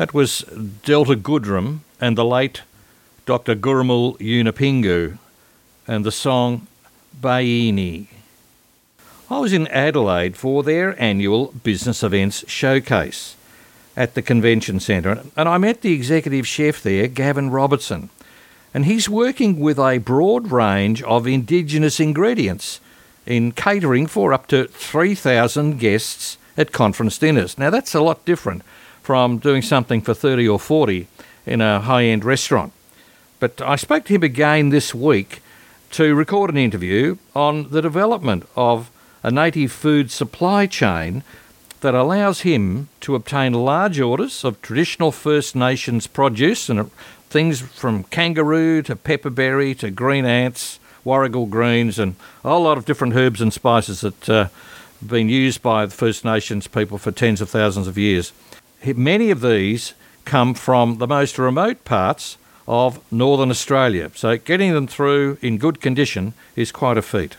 That was Delta Goodrem and the late Dr. Gurrumul Yunupingu and the song Bayini. I was in Adelaide for their annual business events showcase at the convention centre and I met the executive chef there, Gavin Robertson. And he's working with a broad range of Indigenous ingredients in catering for up to 3,000 guests at conference dinners. Now, that's a lot different from doing something for 30 or 40 in a high end restaurant. But I spoke to him again this week to record an interview on the development of a native food supply chain that allows him to obtain large orders of traditional First Nations produce and uh, things from kangaroo to pepperberry to green ants, warrigal greens, and a whole lot of different herbs and spices that uh, have been used by the First Nations people for tens of thousands of years. Many of these come from the most remote parts of northern Australia, so getting them through in good condition is quite a feat.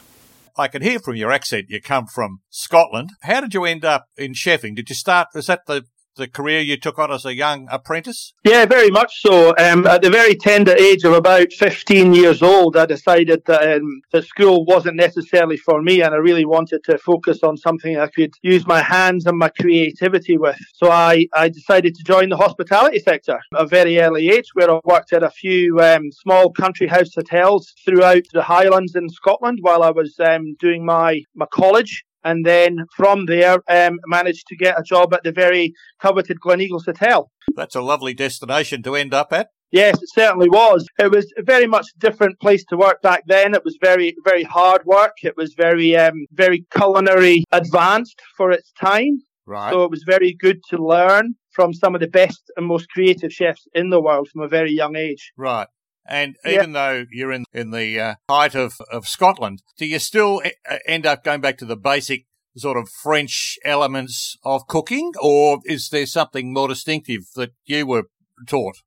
I can hear from your accent you come from Scotland. How did you end up in chefing? Did you start, was that the the career you took on as a young apprentice? Yeah, very much so. Um, at the very tender age of about 15 years old, I decided that, um, that school wasn't necessarily for me and I really wanted to focus on something I could use my hands and my creativity with. So I, I decided to join the hospitality sector at a very early age where I worked at a few um, small country house hotels throughout the Highlands in Scotland while I was um, doing my, my college and then from there um, managed to get a job at the very coveted Gleneagles Hotel. That's a lovely destination to end up at. Yes, it certainly was. It was a very much different place to work back then. It was very, very hard work. It was very, um, very culinary advanced for its time. Right. So it was very good to learn from some of the best and most creative chefs in the world from a very young age. Right. And even though you're in in the uh, height of, of Scotland, do you still end up going back to the basic sort of French elements of cooking, or is there something more distinctive that you were taught?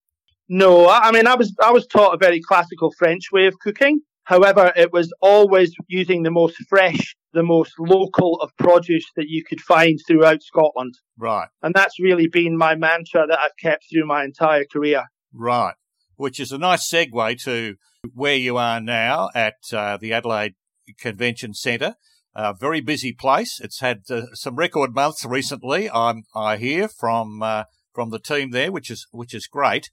No, I mean I was I was taught a very classical French way of cooking. However, it was always using the most fresh, the most local of produce that you could find throughout Scotland. Right. And that's really been my mantra that I've kept through my entire career. Right which is a nice segue to where you are now at uh, the Adelaide Convention Centre. A very busy place. It's had uh, some record months recently. I'm I hear from uh, from the team there, which is which is great.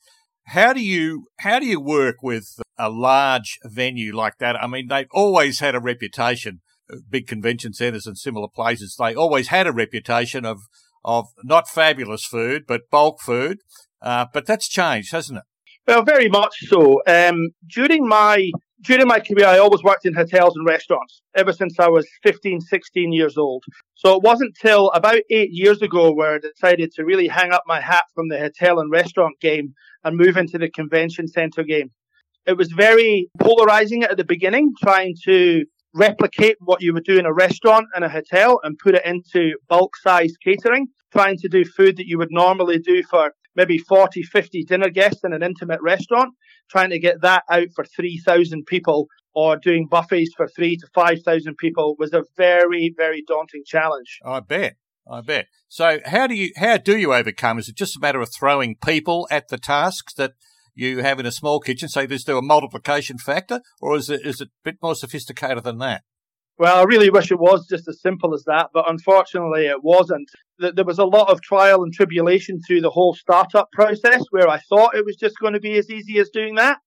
How do you how do you work with a large venue like that? I mean, they've always had a reputation. Uh, big convention centres and similar places, they always had a reputation of of not fabulous food, but bulk food. Uh, but that's changed, hasn't it? Well, very much so. Um, during my during my career, I always worked in hotels and restaurants ever since I was 15, 16 years old. So it wasn't till about eight years ago where I decided to really hang up my hat from the hotel and restaurant game and move into the convention center game. It was very polarizing at the beginning, trying to replicate what you would do in a restaurant and a hotel and put it into bulk size catering, trying to do food that you would normally do for maybe 40, 50 dinner guests in an intimate restaurant, trying to get that out for 3,000 people or doing buffets for three to 5,000 people was a very, very daunting challenge. I bet. I bet. So how do you, how do you overcome? Is it just a matter of throwing people at the tasks that you have in a small kitchen? Say there's there a multiplication factor or is it, is it a bit more sophisticated than that? Well, I really wish it was just as simple as that, but unfortunately it wasn't. There was a lot of trial and tribulation through the whole startup process where I thought it was just going to be as easy as doing that.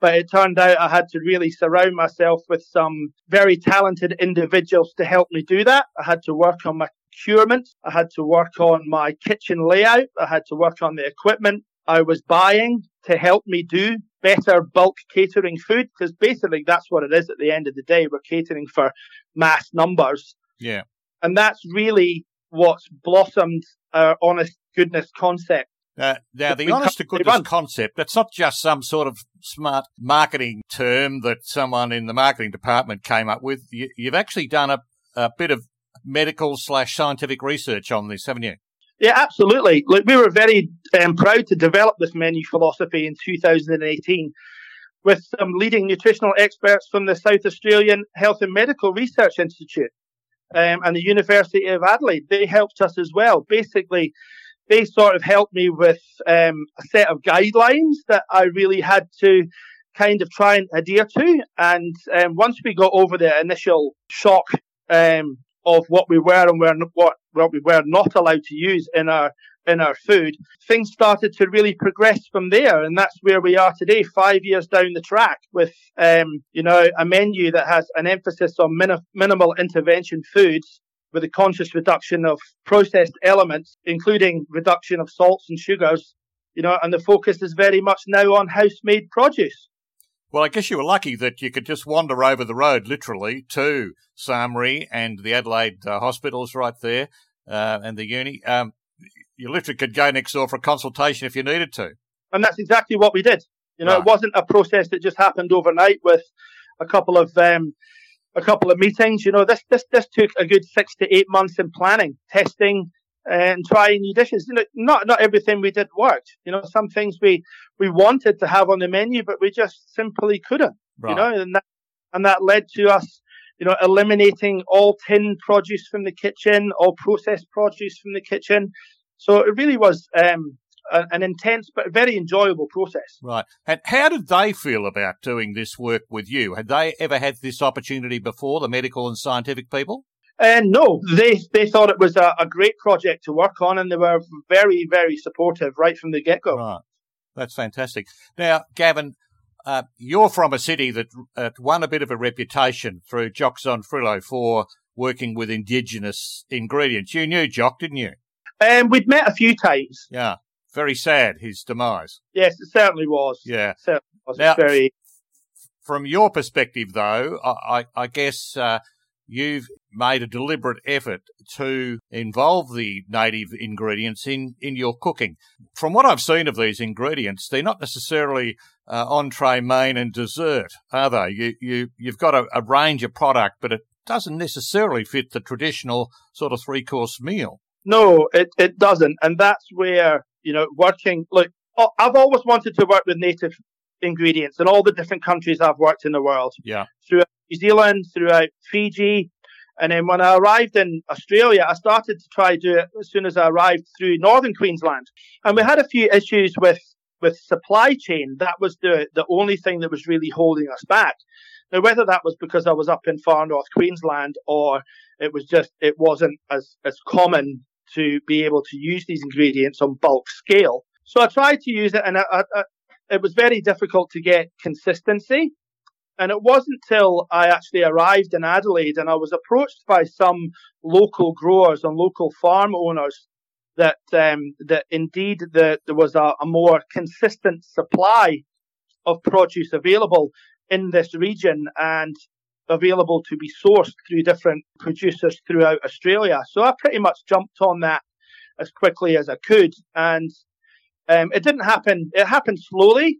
But it turned out I had to really surround myself with some very talented individuals to help me do that. I had to work on my procurement. I had to work on my kitchen layout. I had to work on the equipment I was buying to help me do better bulk catering food because basically that's what it is at the end of the day. We're catering for mass numbers. Yeah. And that's really what's blossomed our honest goodness concept. Uh, now, the honest to goodness concept, that's not just some sort of smart marketing term that someone in the marketing department came up with. You, have actually done a, a bit of medical slash scientific research on this, haven't you? Yeah, absolutely. Like we were very um, proud to develop this menu philosophy in 2018 with some leading nutritional experts from the South Australian Health and Medical Research Institute um, and the University of Adelaide. They helped us as well. Basically, they sort of helped me with um, a set of guidelines that I really had to kind of try and adhere to. And um, once we got over the initial shock um, of what we were and were what what we were not allowed to use in our in our food, things started to really progress from there, and that's where we are today, five years down the track, with um, you know a menu that has an emphasis on min- minimal intervention foods with a conscious reduction of processed elements, including reduction of salts and sugars. You know, and the focus is very much now on house-made produce. Well, I guess you were lucky that you could just wander over the road, literally, to SAHMRI and the Adelaide uh, hospitals right there, uh, and the uni. Um, you literally could go next door for a consultation if you needed to. And that's exactly what we did. You know, right. it wasn't a process that just happened overnight with a couple of um, a couple of meetings. You know, this this this took a good six to eight months in planning, testing, and trying new dishes. You know, not not everything we did worked. You know, some things we we wanted to have on the menu, but we just simply couldn't. Right. You know, and that and that led to us, you know, eliminating all tin produce from the kitchen, all processed produce from the kitchen. So it really was um, an intense but very enjoyable process. Right. And how did they feel about doing this work with you? Had they ever had this opportunity before, the medical and scientific people? Uh, no, they they thought it was a, a, great project to work on, and they were very, very supportive right from the get go. Right, that's fantastic. Now, Gavin, uh, you're from a city that uh, won a bit of a reputation through Jock Zonfrillo for working with indigenous ingredients. You knew Jock, didn't you? Um, we'd met a few times. Yeah, very sad his demise. Yes, it certainly was. Yeah, certainly was. Now, very. From your perspective, though, I, I guess uh, you've made a deliberate effort to involve the native ingredients in, in your cooking. From what I've seen of these ingredients, they're not necessarily uh, entree, main, and dessert, are they? You, you, you've got a, a range of product, but it doesn't necessarily fit the traditional sort of three course meal. No, it, it doesn't. And that's where, you know, working, look, I've always wanted to work with native ingredients in all the different countries I've worked in the world. Yeah. Throughout New Zealand, throughout Fiji. And then when I arrived in Australia, I started to try to do it as soon as I arrived through northern Queensland. And we had a few issues with, with supply chain. That was the, the only thing that was really holding us back. Now, whether that was because I was up in far north Queensland or it was just, it wasn't as, as common to be able to use these ingredients on bulk scale. So I tried to use it and I, I, it was very difficult to get consistency. And it wasn't till I actually arrived in Adelaide and I was approached by some local growers and local farm owners that um, that indeed the, there was a, a more consistent supply of produce available in this region and available to be sourced through different producers throughout Australia. So I pretty much jumped on that as quickly as I could, and um, it didn't happen. It happened slowly,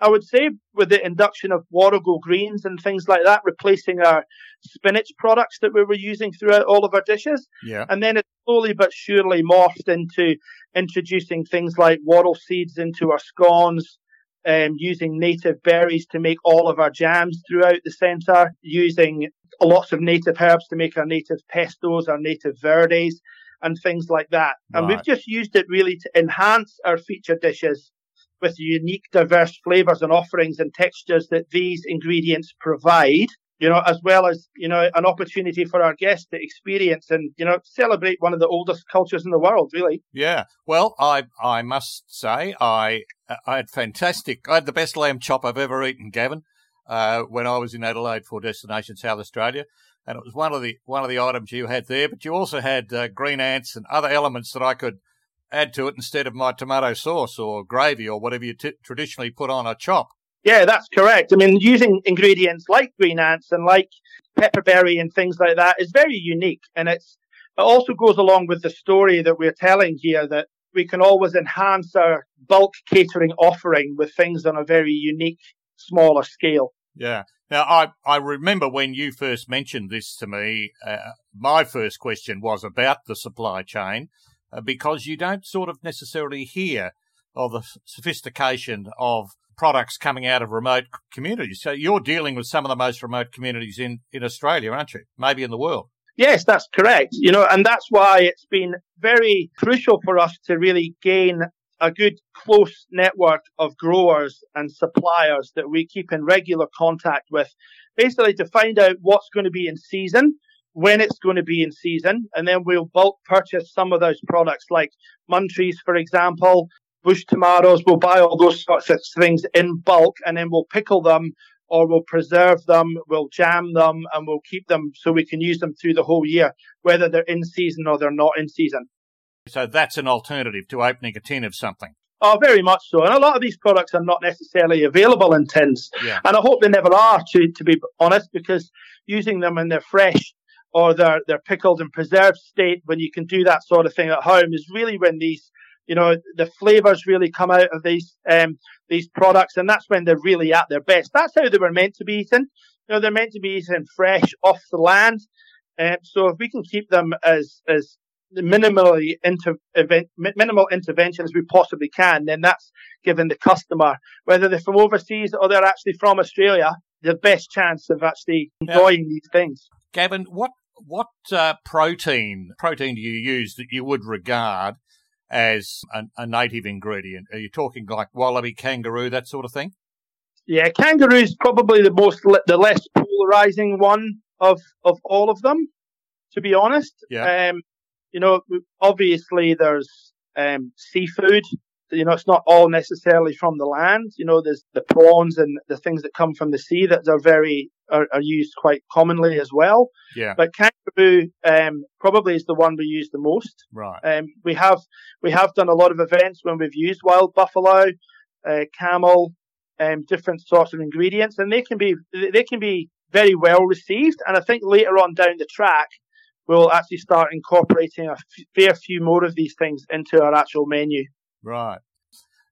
I would say, with the induction of warrigal greens and things like that, replacing our spinach products that we were using throughout all of our dishes. Yeah. And then it slowly but surely morphed into introducing things like wattle seeds into our scones, um, using native berries to make all of our jams throughout the centre, using lots of native herbs to make our native pestos, our native verdes, and things like that. Right. And we've just used it really to enhance our feature dishes with unique, diverse flavours and offerings and textures that these ingredients provide you know, as well as, you know, an opportunity for our guests to experience and, you know, celebrate one of the oldest cultures in the world, really. Yeah. Well, I I must say I I had fantastic. I had the best lamb chop I've ever eaten, Gavin, uh, when I was in Adelaide for Destination South Australia. And it was one of the one of the items you had there, but you also had uh, green ants and other elements that I could add to it instead of my tomato sauce or gravy or whatever you t- traditionally put on a chop. Yeah, that's correct. I mean, using ingredients like green ants and like pepperberry and things like that is very unique. And it's, it also goes along with the story that we're telling here that we can always enhance our bulk catering offering with things on a very unique, smaller scale. Yeah. Now, I, I remember when you first mentioned this to me, uh, my first question was about the supply chain uh, because you don't sort of necessarily hear of the sophistication of products coming out of remote communities. So you're dealing with some of the most remote communities in, in Australia, aren't you? Maybe in the world. Yes, that's correct. You know, and that's why it's been very crucial for us to really gain a good close network of growers and suppliers that we keep in regular contact with, basically to find out what's going to be in season, when it's going to be in season, and then we'll bulk purchase some of those products like Muntries, for example, bush tomatoes. We'll buy all those sorts of things in bulk and then we'll pickle them or we'll preserve them, we'll jam them, and we'll keep them so we can use them through the whole year, whether they're in season or they're not in season. So that's an alternative to opening a tin of something. Oh, very much so. And a lot of these products are not necessarily available in tins. Yeah. And I hope they never are, to, to be honest, because using them in their fresh or their, their pickled and preserved state, when you can do that sort of thing at home, is really when these you know, the flavors really come out of these um, these products, and that's when they're really at their best. That's how they were meant to be eaten. You know, they're meant to be eaten fresh off the land. Um, so if we can keep them as as minimally inter- event, minimal intervention as we possibly can, then that's given the customer, whether they're from overseas or they're actually from Australia, the best chance of actually enjoying yeah. these things. Gavin, what what uh, protein protein do you use that you would regard as a, a, native ingredient? Are you talking like wallaby, kangaroo, that sort of thing? Yeah, kangaroo is probably the most the less polarizing one of of all of them. To be honest, yeah. Um, you know, obviously there's um, seafood. You know, it's not all necessarily from the land. You know, there's the prawns and the things that come from the sea that are very are, are used quite commonly as well. Yeah. But kangaroo um, probably is the one we use the most. Right. Um, we have we have done a lot of events when we've used wild buffalo, uh, camel, um, different sorts of ingredients, and they can be they can be very well received. And I think later on down the track, we'll actually start incorporating a fair few more of these things into our actual menu. Right.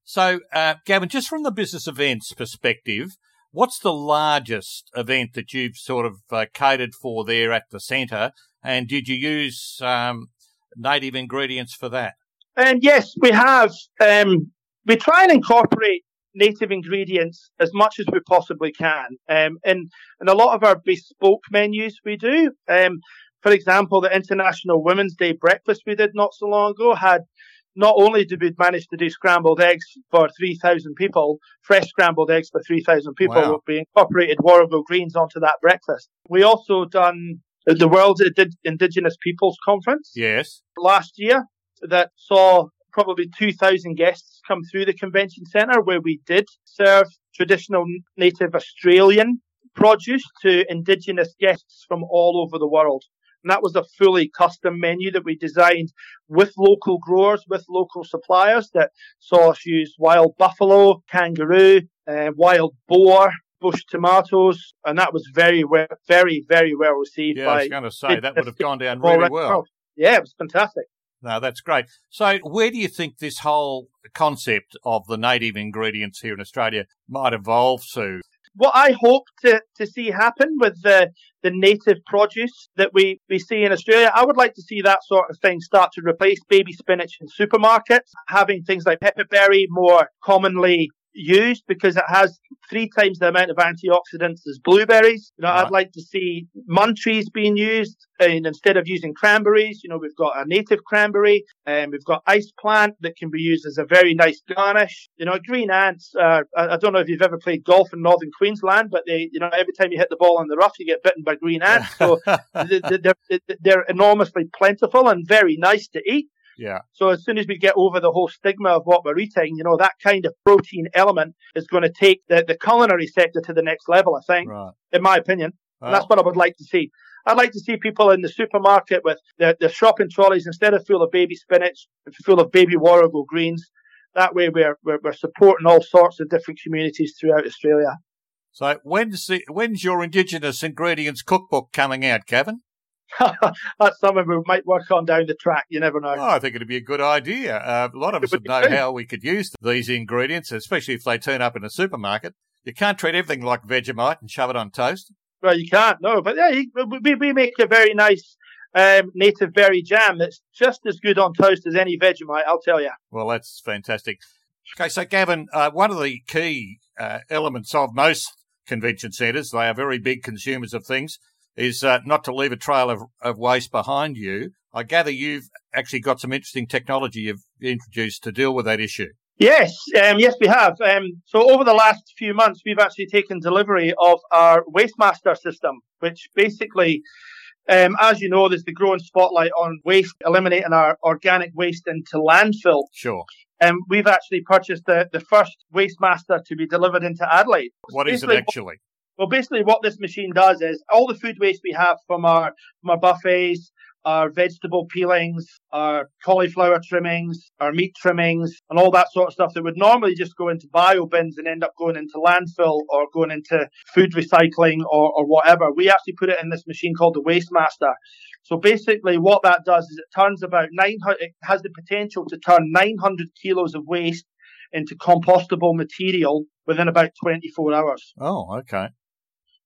So, uh, Gavin, just from the business events perspective, What's the largest event that you've sort of uh, catered for there at the centre? And did you use um, native ingredients for that? And yes, we have. Um, we try and incorporate native ingredients as much as we possibly can. Um, in, in a lot of our bespoke menus we do. Um, for example, the International Women's Day breakfast we did not so long ago had not only did we manage to do scrambled eggs for 3,000 people, fresh scrambled eggs for 3,000 people, wow. we incorporated warrigal greens onto that breakfast. We also done the World Indigenous Peoples Conference. Yes. Last year that saw probably 2,000 guests come through the convention centre where we did serve traditional native Australian produce to Indigenous guests from all over the world. And that was a fully custom menu that we designed with local growers, with local suppliers that saw us use wild buffalo, kangaroo, uh, wild boar, bush tomatoes, and that was very, well, very, very well received. Yeah, by I was going to say that would have gone down really well. Yeah, it was fantastic. No, that's great. So, where do you think this whole concept of the native ingredients here in Australia might evolve to? What I hope to, to see happen with the, the native produce that we, we see in Australia, I would like to see that sort of thing start to replace baby spinach in supermarkets, having things like pepperberry more commonly used because it has three times the amount of antioxidants as blueberries. You know, right. I'd like to see Muntries being used and instead of using cranberries. You know, we've got a native cranberry and we've got ice plant that can be used as a very nice garnish. You know, green ants. Uh, I, don't know if you've ever played golf in northern Queensland, but they, you know, every time you hit the ball on the rough, you get bitten by green ants. So they're, they're enormously plentiful and very nice to eat. Yeah. So as soon as we get over the whole stigma of what we're eating, you know, that kind of protein element is going to take the, the culinary sector to the next level, I think, right. in my opinion. And that's what I would like to see. I'd like to see people in the supermarket with their, their shopping trolleys instead of full of baby spinach, full of baby warrigal greens. That way we're, we're, we're supporting all sorts of different communities throughout Australia. So when's the, when's your Indigenous ingredients cookbook coming out, Kevin? That's something we might work on down the track. You never know. Oh, I think it'd be a good idea. Uh, a lot of us would know how we could use these ingredients, especially if they turn up in a supermarket. You can't treat everything like Vegemite and shove it on toast. Well, you can't, no. But yeah, we, we make a very nice um, native berry jam that's just as good on toast as any Vegemite, I'll tell you. Well, that's fantastic. Okay, so Gavin, uh, one of the key uh, elements of most convention centres, they are very big consumers of things is uh, not to leave a trail of, of waste behind you. I gather you've actually got some interesting technology you've introduced to deal with that issue. Yes, um, yes, we have. Um, so over the last few months, we've actually taken delivery of our Wastemaster system, which basically, um, as you know, there's the growing spotlight on waste, eliminating our organic waste into landfill. Sure. And um, we've actually purchased the, the first Wastemaster to be delivered into Adelaide. What is it actually? Well, basically, what this machine does is all the food waste we have from our from our buffets, our vegetable peelings, our cauliflower trimmings, our meat trimmings, and all that sort of stuff that would normally just go into bio bins and end up going into landfill or going into food recycling or, or whatever. We actually put it in this machine called the Wastemaster. So basically, what that does is it turns about 900, it has the potential to turn 900 kilos of waste into compostable material within about 24 hours. Oh, okay.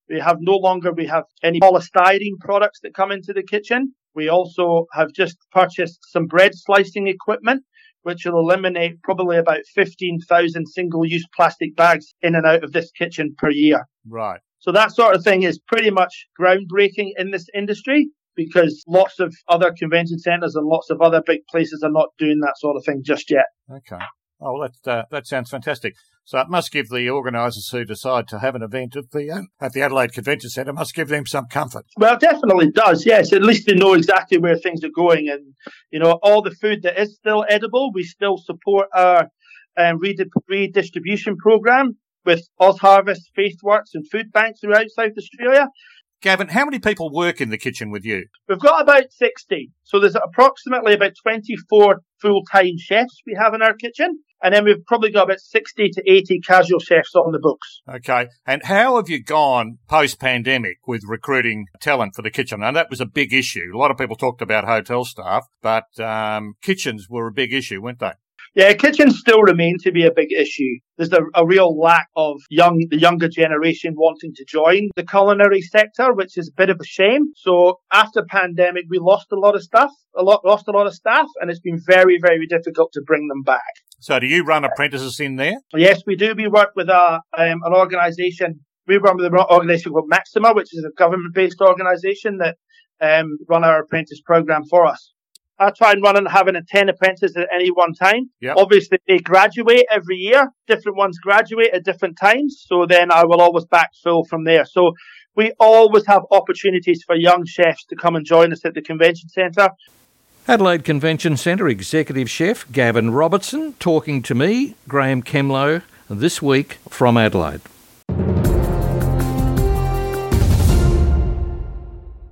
We have no longer we have any polystyrene products that come into the kitchen. We also have just purchased some bread slicing equipment, which will eliminate probably about 15,000 single-use plastic bags in and out of this kitchen per year. Right. So that sort of thing is pretty much groundbreaking in this industry because lots of other convention centres and lots of other big places are not doing that sort of thing just yet. Okay. Oh, that uh, that sounds fantastic. So it must give the organisers who decide to have an event at the uh, at the Adelaide Convention Centre must give them some comfort. Well, it definitely does. Yes, at least they know exactly where things are going, and you know all the food that is still edible, we still support our um, redistribution program with OzHarvest, FaithWorks, and food banks throughout South Australia. Gavin, how many people work in the kitchen with you? We've got about 60. So there's approximately about 24 full time chefs we have in our kitchen. And then we've probably got about 60 to 80 casual chefs on the books. Okay. And how have you gone post pandemic with recruiting talent for the kitchen? And that was a big issue. A lot of people talked about hotel staff, but um, kitchens were a big issue, weren't they? Yeah, kitchens still remain to be a big issue. There's a, a, real lack of young, the younger generation wanting to join the culinary sector, which is a bit of a shame. So after pandemic, we lost a lot of stuff, a lot, lost a lot of staff, and it's been very, very difficult to bring them back. So do you run apprentices in there? Yes, we do. We work with a, um, an organisation. We run with an organisation called Maxima, which is a government-based organisation that um, run our apprentice program for us. I try and run and having a 10 apprentices at any one time. Yep. Obviously, they graduate every year. Different ones graduate at different times. So then I will always backfill from there. So we always have opportunities for young chefs to come and join us at the convention centre. Adelaide Convention Centre Executive Chef Gavin Robertson talking to me, Graeme Kemlo, this week from Adelaide.